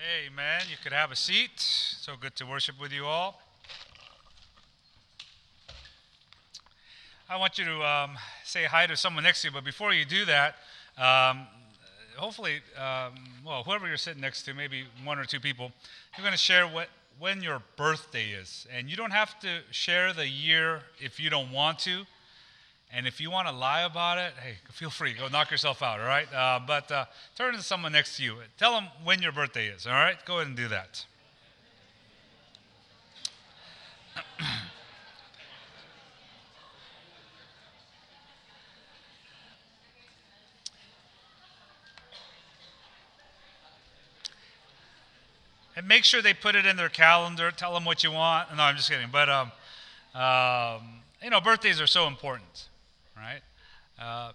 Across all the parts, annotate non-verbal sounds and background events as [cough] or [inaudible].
Amen. You could have a seat. So good to worship with you all. I want you to um, say hi to someone next to you, but before you do that, um, hopefully, um, well, whoever you're sitting next to, maybe one or two people, you're going to share what when your birthday is, and you don't have to share the year if you don't want to. And if you want to lie about it, hey, feel free. Go knock yourself out, all right? Uh, but uh, turn to someone next to you. Tell them when your birthday is, all right? Go ahead and do that. [clears throat] and make sure they put it in their calendar. Tell them what you want. No, I'm just kidding. But, um, um, you know, birthdays are so important right? Uh,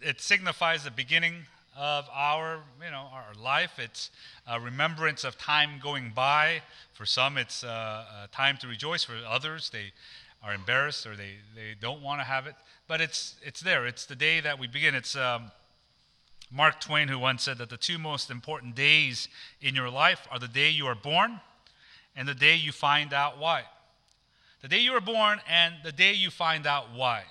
it signifies the beginning of our, you know, our life. It's a remembrance of time going by. For some, it's uh, a time to rejoice. For others, they are embarrassed or they, they don't want to have it. But it's, it's there. It's the day that we begin. It's um, Mark Twain who once said that the two most important days in your life are the day you are born and the day you find out why. The day you were born and the day you find out why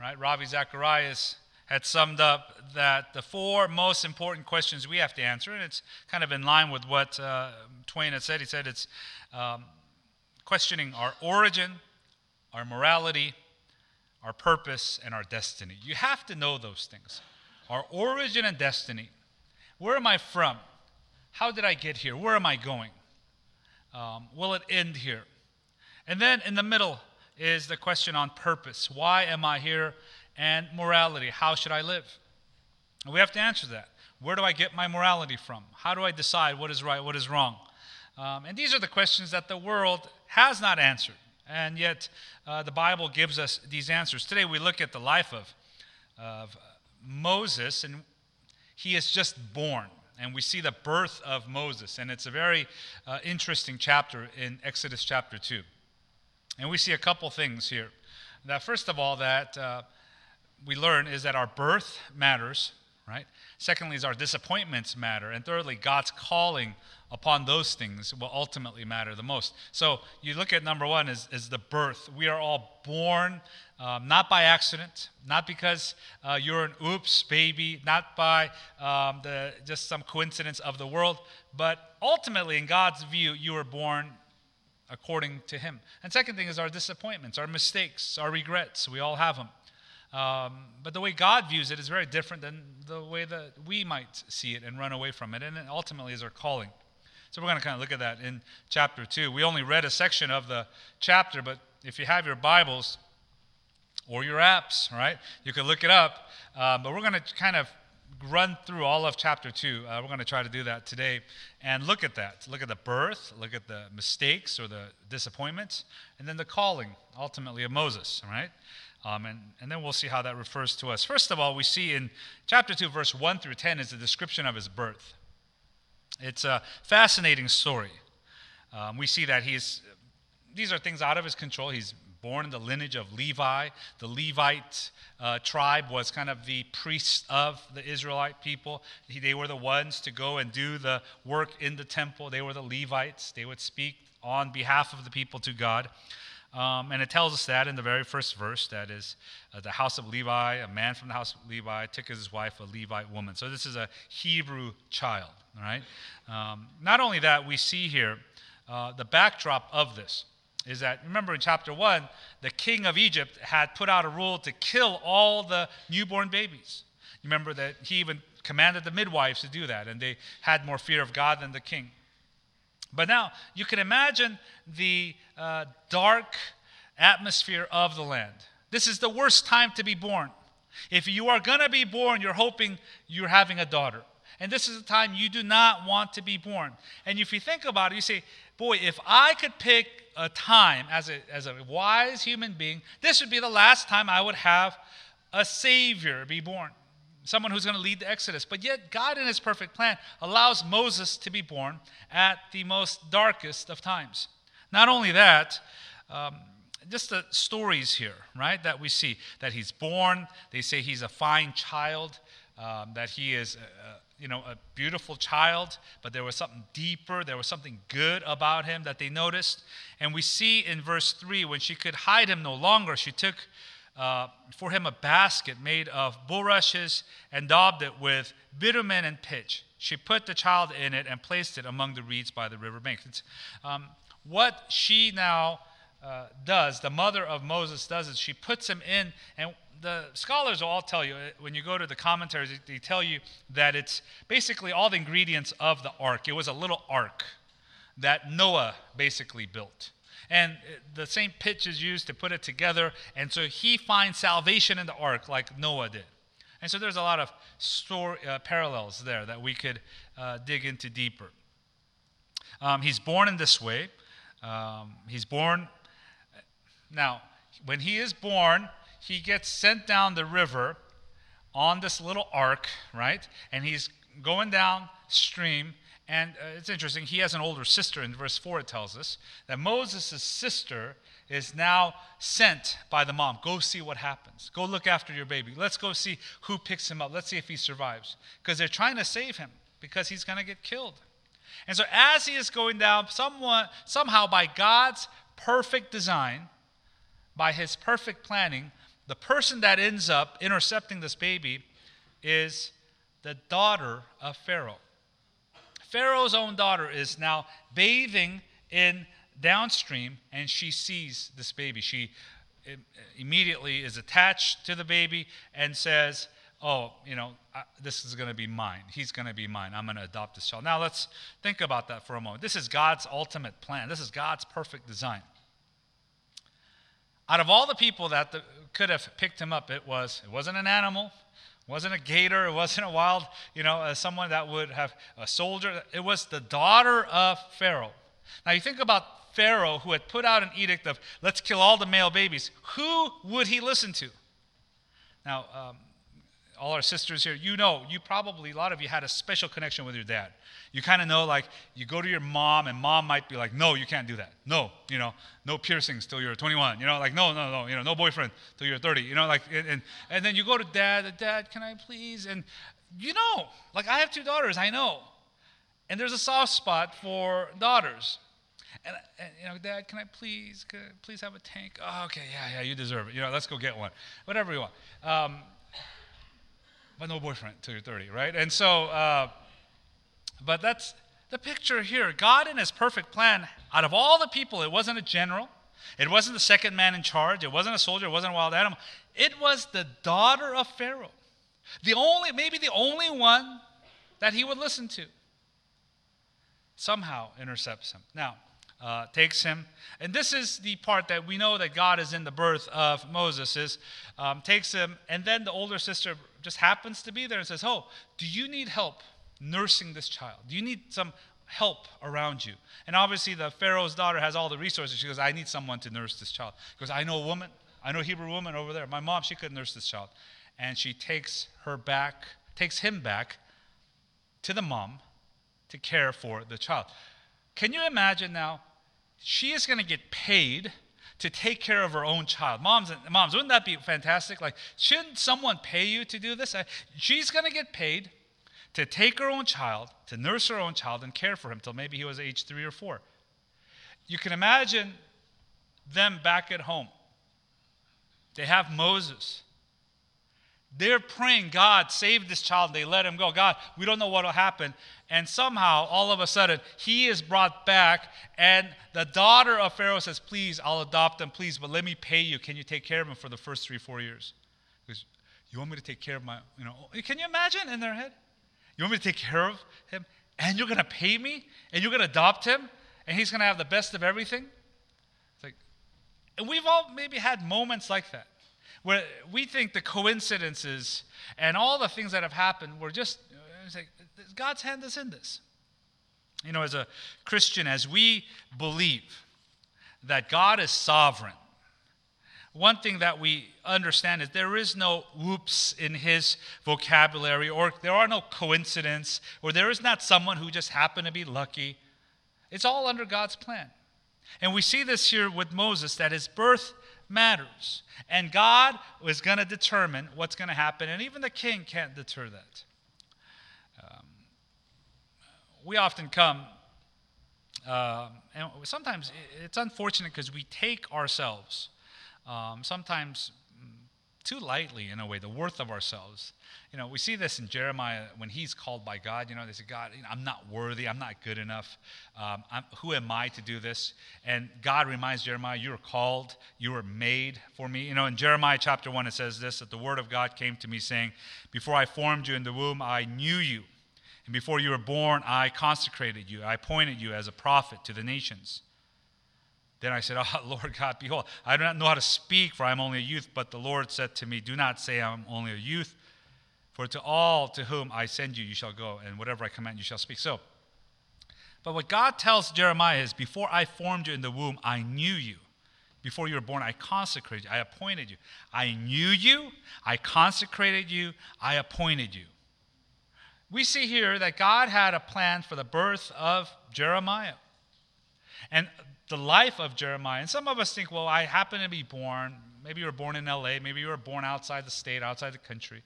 right? Ravi Zacharias had summed up that the four most important questions we have to answer, and it's kind of in line with what uh, Twain had said. He said it's um, questioning our origin, our morality, our purpose, and our destiny. You have to know those things our origin and destiny. Where am I from? How did I get here? Where am I going? Um, will it end here? And then in the middle, is the question on purpose. Why am I here? And morality. How should I live? And we have to answer that. Where do I get my morality from? How do I decide what is right, what is wrong? Um, and these are the questions that the world has not answered. And yet, uh, the Bible gives us these answers. Today, we look at the life of, of Moses, and he is just born. And we see the birth of Moses. And it's a very uh, interesting chapter in Exodus chapter 2. And we see a couple things here. That first of all, that uh, we learn is that our birth matters, right? Secondly, is our disappointments matter. And thirdly, God's calling upon those things will ultimately matter the most. So you look at number one is, is the birth. We are all born um, not by accident, not because uh, you're an oops baby, not by um, the, just some coincidence of the world, but ultimately, in God's view, you were born according to Him. And second thing is our disappointments, our mistakes, our regrets. We all have them. Um, but the way God views it is very different than the way that we might see it and run away from it. And it ultimately is our calling. So we're going to kind of look at that in chapter 2. We only read a section of the chapter, but if you have your Bibles or your apps, right, you can look it up. Uh, but we're going to kind of run through all of chapter 2. Uh, we're going to try to do that today and look at that. Look at the birth, look at the mistakes or the disappointments, and then the calling, ultimately, of Moses, right? Um, and, and then we'll see how that refers to us. First of all, we see in chapter 2, verse 1 through 10 is the description of his birth. It's a fascinating story. Um, we see that he's, these are things out of his control. He's born in the lineage of Levi. The Levite uh, tribe was kind of the priests of the Israelite people. They were the ones to go and do the work in the temple. They were the Levites. They would speak on behalf of the people to God. Um, and it tells us that in the very first verse that is, uh, the house of Levi, a man from the house of Levi took as his wife a Levite woman. So this is a Hebrew child, all right? Um, not only that, we see here uh, the backdrop of this is that remember in chapter 1 the king of egypt had put out a rule to kill all the newborn babies. Remember that he even commanded the midwives to do that and they had more fear of god than the king. But now you can imagine the uh, dark atmosphere of the land. This is the worst time to be born. If you are going to be born you're hoping you're having a daughter and this is a time you do not want to be born and if you think about it you say boy, if I could pick a time as a, as a wise human being, this would be the last time I would have a Savior be born, someone who's going to lead the Exodus. But yet, God, in His perfect plan, allows Moses to be born at the most darkest of times. Not only that, um, just the stories here, right, that we see that he's born. They say he's a fine child, um, that he is. You know, a beautiful child, but there was something deeper. There was something good about him that they noticed. And we see in verse 3 when she could hide him no longer, she took uh, for him a basket made of bulrushes and daubed it with bitumen and pitch. She put the child in it and placed it among the reeds by the river bank. Um, what she now uh, does, the mother of Moses does, is she puts him in, and the scholars will all tell you, uh, when you go to the commentaries, they tell you that it's basically all the ingredients of the ark. It was a little ark that Noah basically built. And uh, the same pitch is used to put it together. And so he finds salvation in the ark like Noah did. And so there's a lot of story, uh, parallels there that we could uh, dig into deeper. Um, he's born in this way. Um, he's born. Now, when he is born, he gets sent down the river on this little ark, right? And he's going downstream. And uh, it's interesting, he has an older sister. In verse 4, it tells us that Moses' sister is now sent by the mom. Go see what happens. Go look after your baby. Let's go see who picks him up. Let's see if he survives. Because they're trying to save him because he's going to get killed. And so, as he is going down, someone, somehow by God's perfect design, by his perfect planning, the person that ends up intercepting this baby is the daughter of Pharaoh. Pharaoh's own daughter is now bathing in downstream and she sees this baby. She eh, immediately is attached to the baby and says, Oh, you know, this is going to be mine. He's going to be mine. I'm going to adopt this child. Now, let's think about that for a moment. This is God's ultimate plan, this is God's perfect design. Out of all the people that the, could have picked him up, it was it wasn't an animal, wasn't a gator, it wasn't a wild, you know, uh, someone that would have a soldier. It was the daughter of Pharaoh. Now you think about Pharaoh who had put out an edict of let's kill all the male babies. Who would he listen to? Now, um, all our sisters here, you know, you probably, a lot of you had a special connection with your dad. You kind of know, like, you go to your mom, and mom might be like, no, you can't do that. No, you know, no piercings till you're 21. You know, like, no, no, no, you know, no boyfriend till you're 30. You know, like, and, and, and then you go to dad, dad, can I please? And you know, like, I have two daughters, I know. And there's a soft spot for daughters. And, and, you know, Dad, can I please, can I please have a tank? Oh, okay, yeah, yeah, you deserve it. You know, let's go get one. Whatever you want. Um, but no boyfriend till you're 30, right? And so, uh, but that's the picture here. God, in His perfect plan, out of all the people, it wasn't a general, it wasn't the second man in charge, it wasn't a soldier, it wasn't a wild animal. It was the daughter of Pharaoh, the only, maybe the only one that he would listen to. Somehow intercepts him. Now, uh, takes him. And this is the part that we know that God is in the birth of Moses is um, takes him, and then the older sister just happens to be there and says, "Oh, do you need help nursing this child? Do you need some help around you?" And obviously, the Pharaoh's daughter has all the resources. She goes, "I need someone to nurse this child." Because I know a woman, I know a Hebrew woman over there. My mom, she could nurse this child, and she takes her back, takes him back to the mom to care for the child. Can you imagine now? She is going to get paid to take care of her own child. Moms, moms, wouldn't that be fantastic? Like, shouldn't someone pay you to do this? She's going to get paid to take her own child, to nurse her own child, and care for him till maybe he was age three or four. You can imagine them back at home. They have Moses. They're praying, God, save this child. They let him go. God, we don't know what will happen. And somehow, all of a sudden, he is brought back, and the daughter of Pharaoh says, Please, I'll adopt him, please, but let me pay you. Can you take care of him for the first three, four years? Because you want me to take care of my, you know, can you imagine in their head? You want me to take care of him, and you're going to pay me, and you're going to adopt him, and he's going to have the best of everything? It's like, and we've all maybe had moments like that where we think the coincidences and all the things that have happened were just like, God's hand is in this. You know, as a Christian, as we believe that God is sovereign, one thing that we understand is there is no whoops in his vocabulary, or there are no coincidence, or there is not someone who just happened to be lucky. It's all under God's plan. And we see this here with Moses that his birth matters. And God was going to determine what's going to happen, and even the king can't deter that. Um, we often come, uh, and sometimes it's unfortunate because we take ourselves um, sometimes too lightly, in a way, the worth of ourselves. You know, we see this in Jeremiah when he's called by God. You know, they say, God, you know, I'm not worthy. I'm not good enough. Um, who am I to do this? And God reminds Jeremiah, You were called. You were made for me. You know, in Jeremiah chapter 1, it says this that the word of God came to me saying, Before I formed you in the womb, I knew you. And before you were born, I consecrated you. I appointed you as a prophet to the nations. Then I said, Oh, [laughs] Lord God, behold, I do not know how to speak, for I am only a youth. But the Lord said to me, Do not say I am only a youth, for to all to whom I send you, you shall go, and whatever I command, you shall speak. So, but what God tells Jeremiah is, Before I formed you in the womb, I knew you. Before you were born, I consecrated you, I appointed you. I knew you, I consecrated you, I appointed you. We see here that God had a plan for the birth of Jeremiah. And the life of Jeremiah. And some of us think, well, I happen to be born. Maybe you were born in LA. Maybe you were born outside the state, outside the country.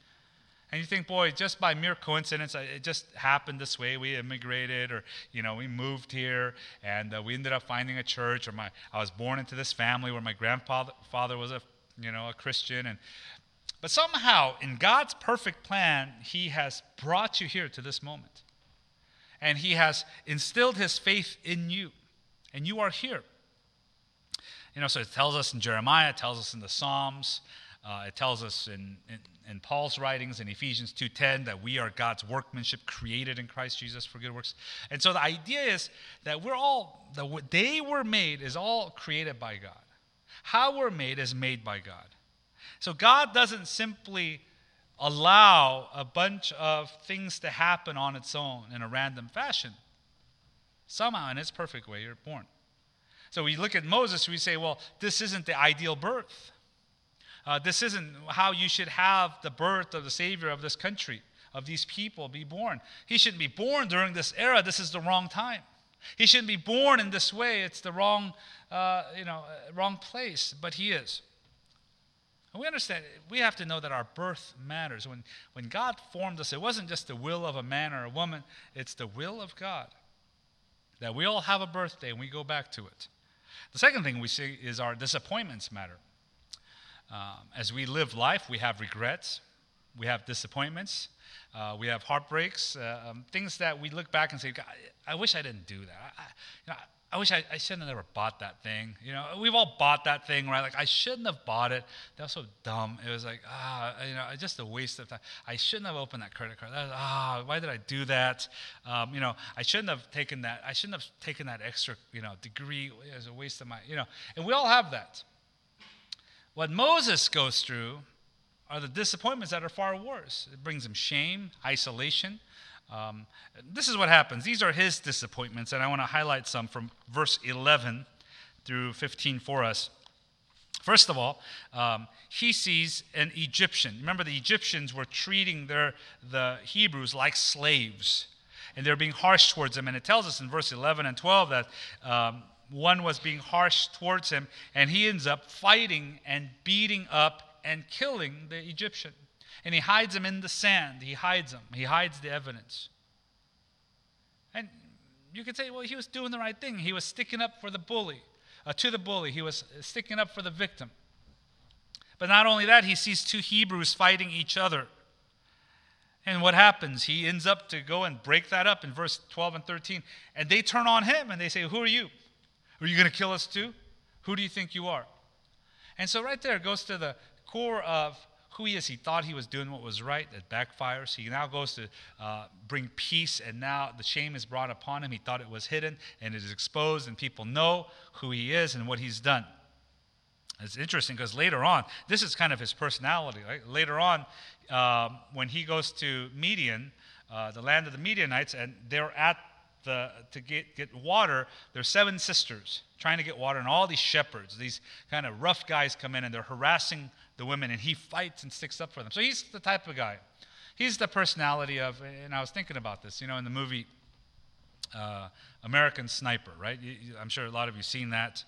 And you think, boy, just by mere coincidence, it just happened this way. We immigrated, or you know, we moved here, and uh, we ended up finding a church. Or my, I was born into this family where my grandfather father was a, you know, a Christian. And but somehow, in God's perfect plan, He has brought you here to this moment, and He has instilled His faith in you and you are here. You know, so it tells us in Jeremiah, it tells us in the Psalms, uh, it tells us in, in, in, Paul's writings in Ephesians 2.10 that we are God's workmanship created in Christ Jesus for good works. And so the idea is that we're all, the day we're made is all created by God. How we're made is made by God. So God doesn't simply allow a bunch of things to happen on its own in a random fashion. Somehow, in its perfect way, you're born. So we look at Moses, we say, well, this isn't the ideal birth. Uh, this isn't how you should have the birth of the Savior of this country, of these people, be born. He shouldn't be born during this era. This is the wrong time. He shouldn't be born in this way. It's the wrong, uh, you know, wrong place. But he is. And we understand, we have to know that our birth matters. When, when God formed us, it wasn't just the will of a man or a woman, it's the will of God. That we all have a birthday and we go back to it. The second thing we see is our disappointments matter. Um, as we live life, we have regrets, we have disappointments, uh, we have heartbreaks, uh, um, things that we look back and say, I wish I didn't do that. I, you know, I wish I, I shouldn't have never bought that thing. You know, we've all bought that thing, right? Like, I shouldn't have bought it. That was so dumb. It was like, ah, you know, just a waste of time. I shouldn't have opened that credit card. That was, ah, why did I do that? Um, you know, I shouldn't have taken that. I shouldn't have taken that extra, you know, degree. Was a waste of my, you know, and we all have that. What Moses goes through are the disappointments that are far worse. It brings him shame, isolation. Um, this is what happens. These are his disappointments, and I want to highlight some from verse 11 through 15 for us. First of all, um, he sees an Egyptian. Remember, the Egyptians were treating their, the Hebrews like slaves, and they're being harsh towards them. And it tells us in verse 11 and 12 that um, one was being harsh towards him, and he ends up fighting and beating up and killing the Egyptian and he hides them in the sand. He hides them, he hides the evidence. And you could say, well, he was doing the right thing. He was sticking up for the bully, uh, to the bully, he was sticking up for the victim. But not only that, he sees two Hebrews fighting each other. And what happens? He ends up to go and break that up in verse 12 and 13. And they turn on him and they say, Who are you? Are you going to kill us too? Who do you think you are? And so, right there, goes to the core of who he is. He thought he was doing what was right. It backfires. He now goes to uh, bring peace, and now the shame is brought upon him. He thought it was hidden, and it is exposed, and people know who he is and what he's done. It's interesting because later on, this is kind of his personality. Right? Later on, um, when he goes to Midian, uh, the land of the Midianites, and they're at the, to get, get water, there's seven sisters trying to get water, and all these shepherds, these kind of rough guys come in, and they're harassing the women, and he fights and sticks up for them. So he's the type of guy. He's the personality of, and I was thinking about this, you know, in the movie uh, American Sniper, right? You, you, I'm sure a lot of you seen that.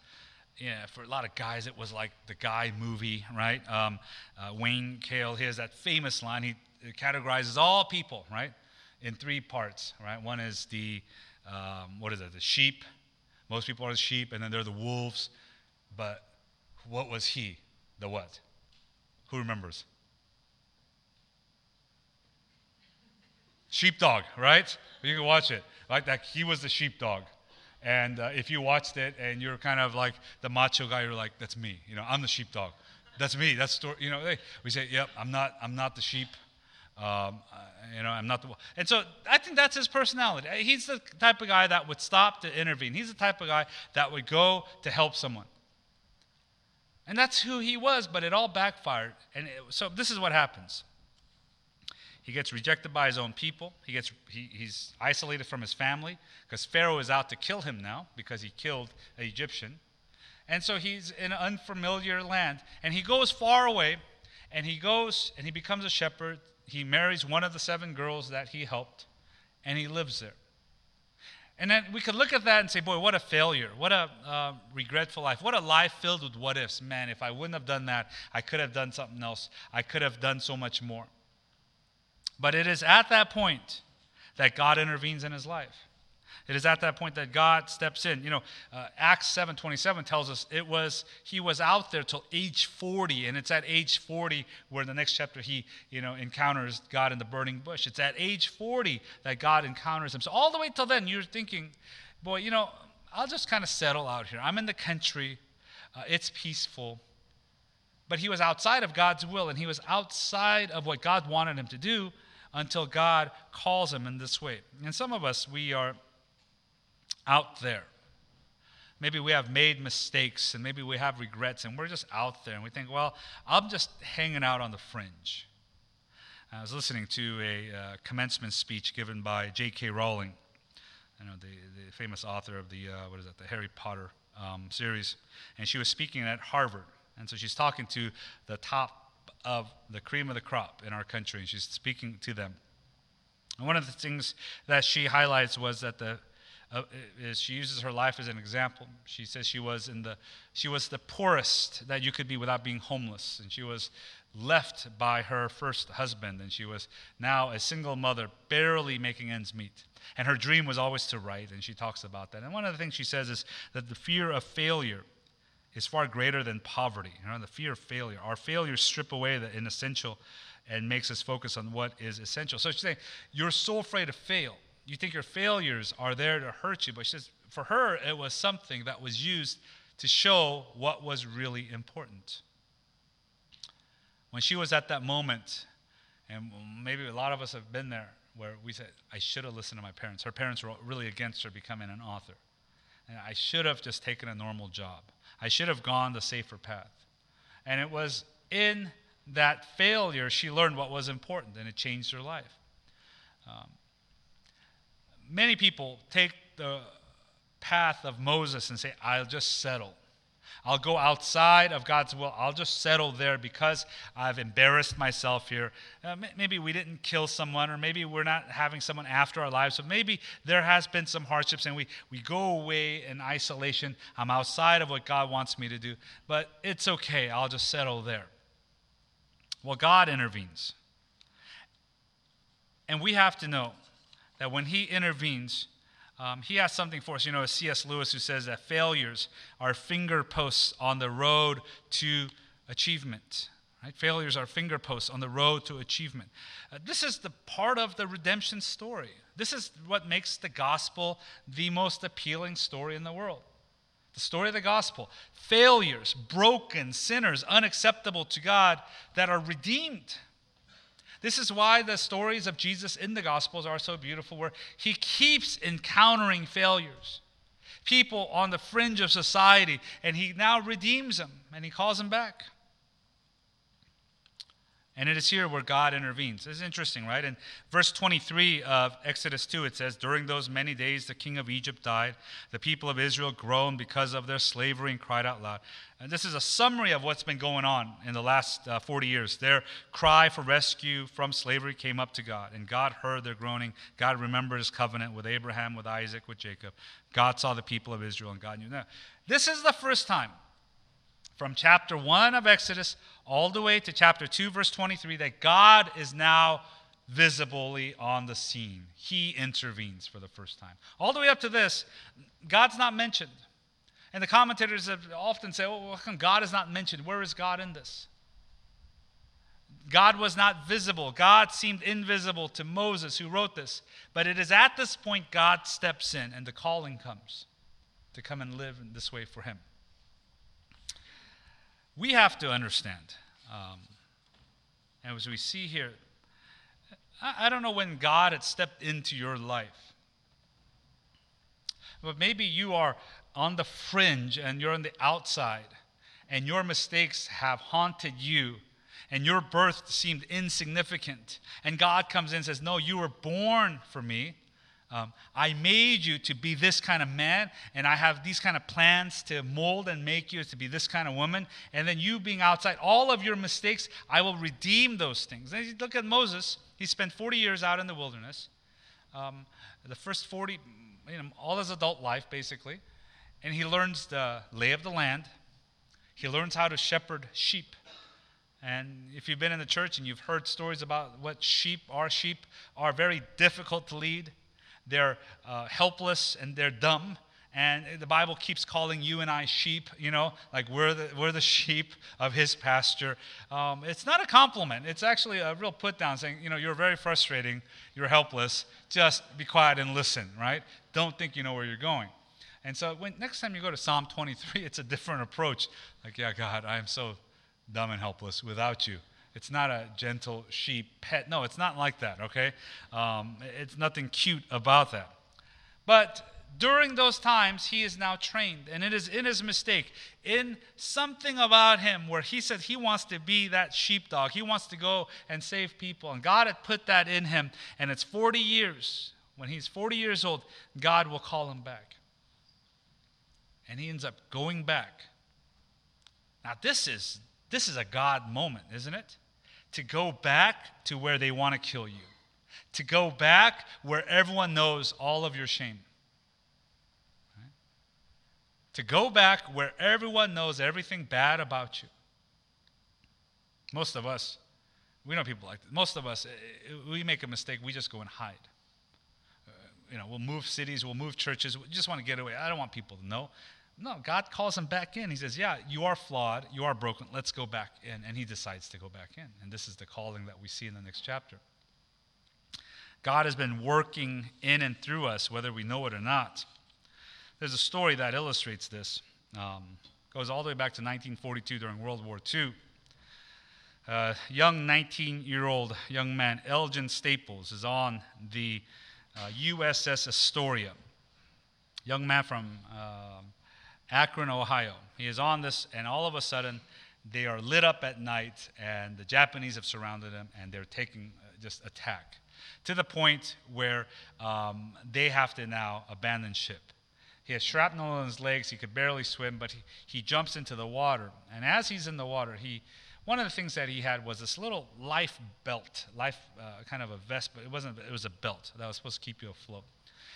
Yeah, for a lot of guys, it was like the guy movie, right? Um, uh, Wayne Kyle, he has that famous line. He categorizes all people, right? in three parts, right? One is the, um, what is it, the sheep. Most people are the sheep, and then they're the wolves. But what was he? The what? Who remembers? Sheepdog, right? You can watch it. Like that, he was the sheepdog. And uh, if you watched it and you're kind of like the macho guy, you're like, that's me. You know, I'm the sheepdog. That's me. That's story. You know, hey, we say, yep, I'm not. I'm not the sheep. Um, you know, I'm not the. And so I think that's his personality. He's the type of guy that would stop to intervene. He's the type of guy that would go to help someone. And that's who he was, but it all backfired. And it, so this is what happens. He gets rejected by his own people. He gets, he, he's isolated from his family because Pharaoh is out to kill him now because he killed an Egyptian. And so he's in an unfamiliar land. And he goes far away and he goes and he becomes a shepherd. He marries one of the seven girls that he helped and he lives there. And then we could look at that and say, boy, what a failure. What a uh, regretful life. What a life filled with what ifs. Man, if I wouldn't have done that, I could have done something else. I could have done so much more. But it is at that point that God intervenes in his life. It is at that point that God steps in. You know, uh, Acts 7:27 tells us it was he was out there till age 40, and it's at age 40 where in the next chapter he, you know, encounters God in the burning bush. It's at age 40 that God encounters him. So all the way till then, you're thinking, boy, you know, I'll just kind of settle out here. I'm in the country. Uh, it's peaceful. But he was outside of God's will, and he was outside of what God wanted him to do until God calls him in this way. And some of us, we are out there. Maybe we have made mistakes and maybe we have regrets and we're just out there and we think, well, I'm just hanging out on the fringe. I was listening to a uh, commencement speech given by J.K. Rowling, you know, the, the famous author of the, uh, what is that, the Harry Potter um, series. And she was speaking at Harvard. And so she's talking to the top of the cream of the crop in our country, and she's speaking to them. And one of the things that she highlights was that the uh, is she uses her life as an example. She says she was in the she was the poorest that you could be without being homeless, and she was left by her first husband, and she was now a single mother, barely making ends meet. And her dream was always to write, and she talks about that. And one of the things she says is that the fear of failure is far greater than poverty. You know, the fear of failure. Our failures strip away the inessential and makes us focus on what is essential. So she's saying, You're so afraid to fail. You think your failures are there to hurt you. But she says, for her, it was something that was used to show what was really important. When she was at that moment, and maybe a lot of us have been there, where we said, I should have listened to my parents. Her parents were really against her becoming an author. And I should have just taken a normal job. I should have gone the safer path. And it was in that failure she learned what was important, and it changed her life. Um, many people take the path of Moses and say, I'll just settle. I'll go outside of God's will. I'll just settle there because I've embarrassed myself here. Uh, maybe we didn't kill someone, or maybe we're not having someone after our lives. So maybe there has been some hardships, and we, we go away in isolation. I'm outside of what God wants me to do, but it's okay. I'll just settle there. Well, God intervenes. And we have to know that when He intervenes, um, he has something for us. You know, C.S. Lewis who says that failures are finger posts on the road to achievement. Right? Failures are finger posts on the road to achievement. Uh, this is the part of the redemption story. This is what makes the gospel the most appealing story in the world. The story of the gospel. Failures, broken, sinners, unacceptable to God that are redeemed this is why the stories of Jesus in the Gospels are so beautiful, where he keeps encountering failures, people on the fringe of society, and he now redeems them and he calls them back. And it is here where God intervenes. It's interesting, right? In verse 23 of Exodus 2, it says, During those many days the king of Egypt died. The people of Israel groaned because of their slavery and cried out loud. And this is a summary of what's been going on in the last uh, 40 years. Their cry for rescue from slavery came up to God, and God heard their groaning. God remembered his covenant with Abraham, with Isaac, with Jacob. God saw the people of Israel, and God knew them. This is the first time from chapter 1 of Exodus all the way to chapter 2, verse 23, that God is now visibly on the scene. He intervenes for the first time. All the way up to this, God's not mentioned. And the commentators have often say, well, oh, how come God is not mentioned? Where is God in this? God was not visible. God seemed invisible to Moses, who wrote this. But it is at this point God steps in and the calling comes to come and live in this way for him. We have to understand, um, and as we see here, I, I don't know when God had stepped into your life, but maybe you are on the fringe and you're on the outside, and your mistakes have haunted you and your birth seemed insignificant. And God comes in and says, No, you were born for me. Um, I made you to be this kind of man, and I have these kind of plans to mold and make you to be this kind of woman. And then you being outside, all of your mistakes, I will redeem those things. And you look at Moses, he spent 40 years out in the wilderness. Um, the first 40, you know, all his adult life, basically. And he learns the lay of the land. He learns how to shepherd sheep. And if you've been in the church and you've heard stories about what sheep are, sheep are very difficult to lead. They're uh, helpless and they're dumb. And the Bible keeps calling you and I sheep, you know, like we're the, we're the [laughs] sheep of his pasture. Um, it's not a compliment. It's actually a real put down saying, you know, you're very frustrating, you're helpless. Just be quiet and listen, right? Don't think you know where you're going. And so when, next time you go to Psalm 23, [laughs] it's a different approach. Like, yeah, God, I am so dumb and helpless without you. It's not a gentle sheep pet. No, it's not like that, okay? Um, it's nothing cute about that. But during those times, he is now trained, and it is in his mistake, in something about him where he said he wants to be that sheepdog. He wants to go and save people. And God had put that in him, and it's 40 years. When he's 40 years old, God will call him back. And he ends up going back. Now, this is this is a God moment, isn't it? To go back to where they want to kill you, to go back where everyone knows all of your shame. Right? To go back where everyone knows everything bad about you. Most of us, we know people like that. Most of us, eh, eh, we make a mistake, we just go and hide. Uh, you know, we'll move cities, we'll move churches, we just want to get away. I don't want people to know. No, God calls him back in. He says, Yeah, you are flawed. You are broken. Let's go back in. And he decides to go back in. And this is the calling that we see in the next chapter. God has been working in and through us, whether we know it or not. There's a story that illustrates this. Um, goes all the way back to 1942 during World War II. Uh, young 19 year old young man, Elgin Staples, is on the uh, USS Astoria. Young man from uh, Akron, Ohio. He is on this, and all of a sudden, they are lit up at night, and the Japanese have surrounded them, and they're taking uh, just attack to the point where um, they have to now abandon ship. He has shrapnel on his legs. He could barely swim, but he, he jumps into the water. And as he's in the water, he one of the things that he had was this little life belt, life uh, kind of a vest, but it wasn't. It was a belt that was supposed to keep you afloat.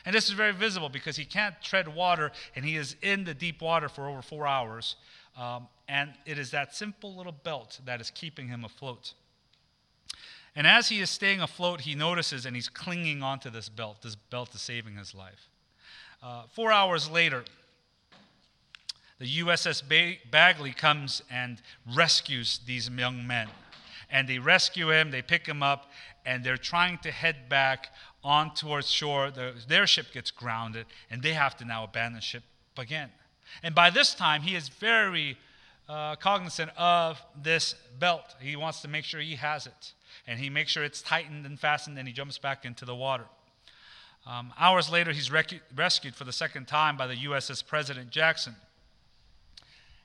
And this is very visible because he can't tread water and he is in the deep water for over four hours. Um, and it is that simple little belt that is keeping him afloat. And as he is staying afloat, he notices and he's clinging onto this belt. This belt is saving his life. Uh, four hours later, the USS Bagley comes and rescues these young men. And they rescue him, they pick him up, and they're trying to head back on towards shore. The, their ship gets grounded, and they have to now abandon ship again. And by this time, he is very uh, cognizant of this belt. He wants to make sure he has it. And he makes sure it's tightened and fastened, and he jumps back into the water. Um, hours later, he's rec- rescued for the second time by the USS President Jackson.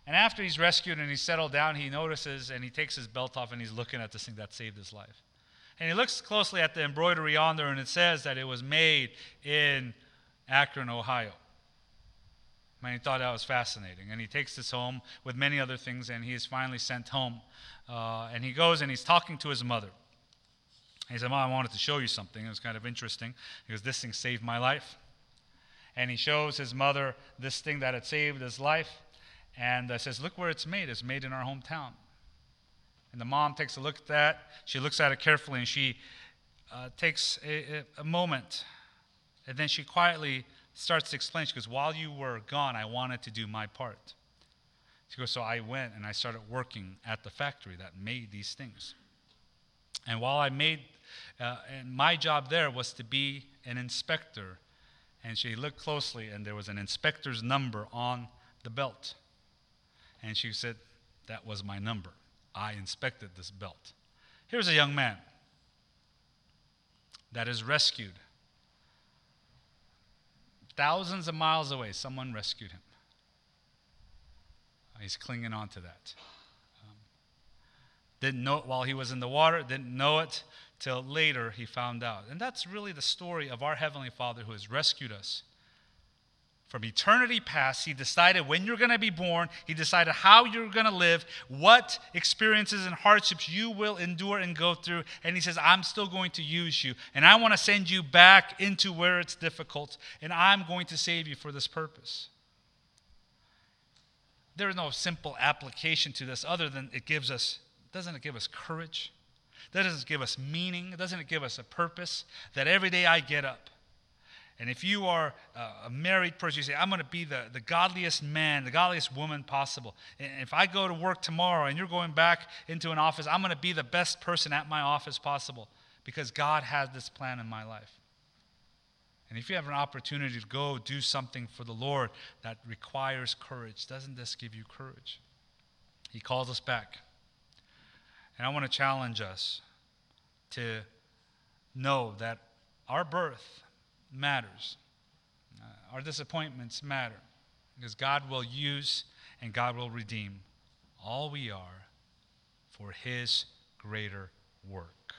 And after he's rescued and he's settled down, he notices and he takes his belt off and he's looking at this thing that saved his life. And he looks closely at the embroidery on there, and it says that it was made in Akron, Ohio. And he thought that was fascinating. And he takes this home with many other things, and he is finally sent home. Uh, and he goes and he's talking to his mother. He said, Mom, I wanted to show you something. It was kind of interesting. Goes, This thing saved my life. And he shows his mother this thing that had saved his life. And uh, says, Look where it's made. It's made in our hometown. And the mom takes a look at that. She looks at it carefully and she uh, takes a, a, a moment, and then she quietly starts to explain. She goes, While you were gone, I wanted to do my part. She goes, So I went and I started working at the factory that made these things. And while I made, uh, and my job there was to be an inspector. And she looked closely, and there was an inspector's number on the belt. And she said, That was my number. I inspected this belt. Here's a young man that is rescued. Thousands of miles away, someone rescued him. He's clinging on to that. Um, didn't know it while he was in the water, didn't know it till later he found out. And that's really the story of our Heavenly Father who has rescued us from eternity past, He decided when you're going to be born. He decided how you're going to live, what experiences and hardships you will endure and go through. And He says, I'm still going to use you. And I want to send you back into where it's difficult. And I'm going to save you for this purpose. There is no simple application to this other than it gives us, doesn't it give us courage? That doesn't give us meaning? Doesn't it give us a purpose? That every day I get up and if you are uh, a married person, you say, I'm going to be the, the godliest man, the godliest woman possible. And if I go to work tomorrow and you're going back into an office, I'm going to be the best person at my office possible because God has this plan in my life. And if you have an opportunity to go do something for the Lord that requires courage, doesn't this give you courage? He calls us back. And I want to challenge us to know that our birth matters. Uh, our disappointments matter because God will use and God will redeem all we are for His greater work.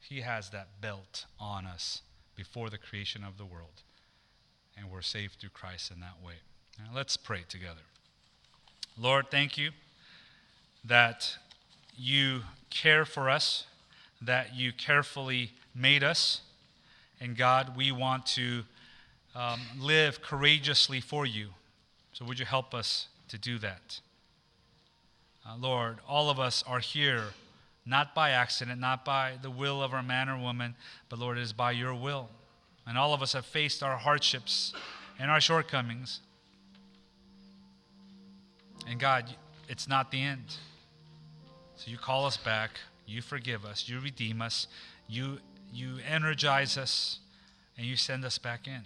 He has that belt on us before the creation of the world, and we're saved through Christ in that way. Now, let's pray together. Lord, thank you that you care for us, that you carefully made us and God, we want to um, live courageously for you. So would you help us to do that? Uh, Lord, all of us are here not by accident, not by the will of our man or woman, but Lord, it is by your will. And all of us have faced our hardships and our shortcomings. And God, it's not the end. So you call us back, you forgive us, you redeem us, you you energize us, and you send us back in.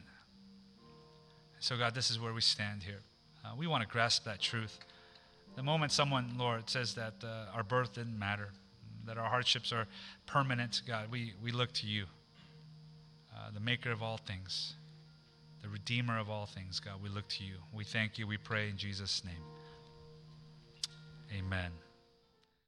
So, God, this is where we stand here. Uh, we want to grasp that truth. The moment someone, Lord, says that uh, our birth didn't matter, that our hardships are permanent, God, we, we look to you, uh, the maker of all things, the redeemer of all things, God. We look to you. We thank you. We pray in Jesus' name. Amen.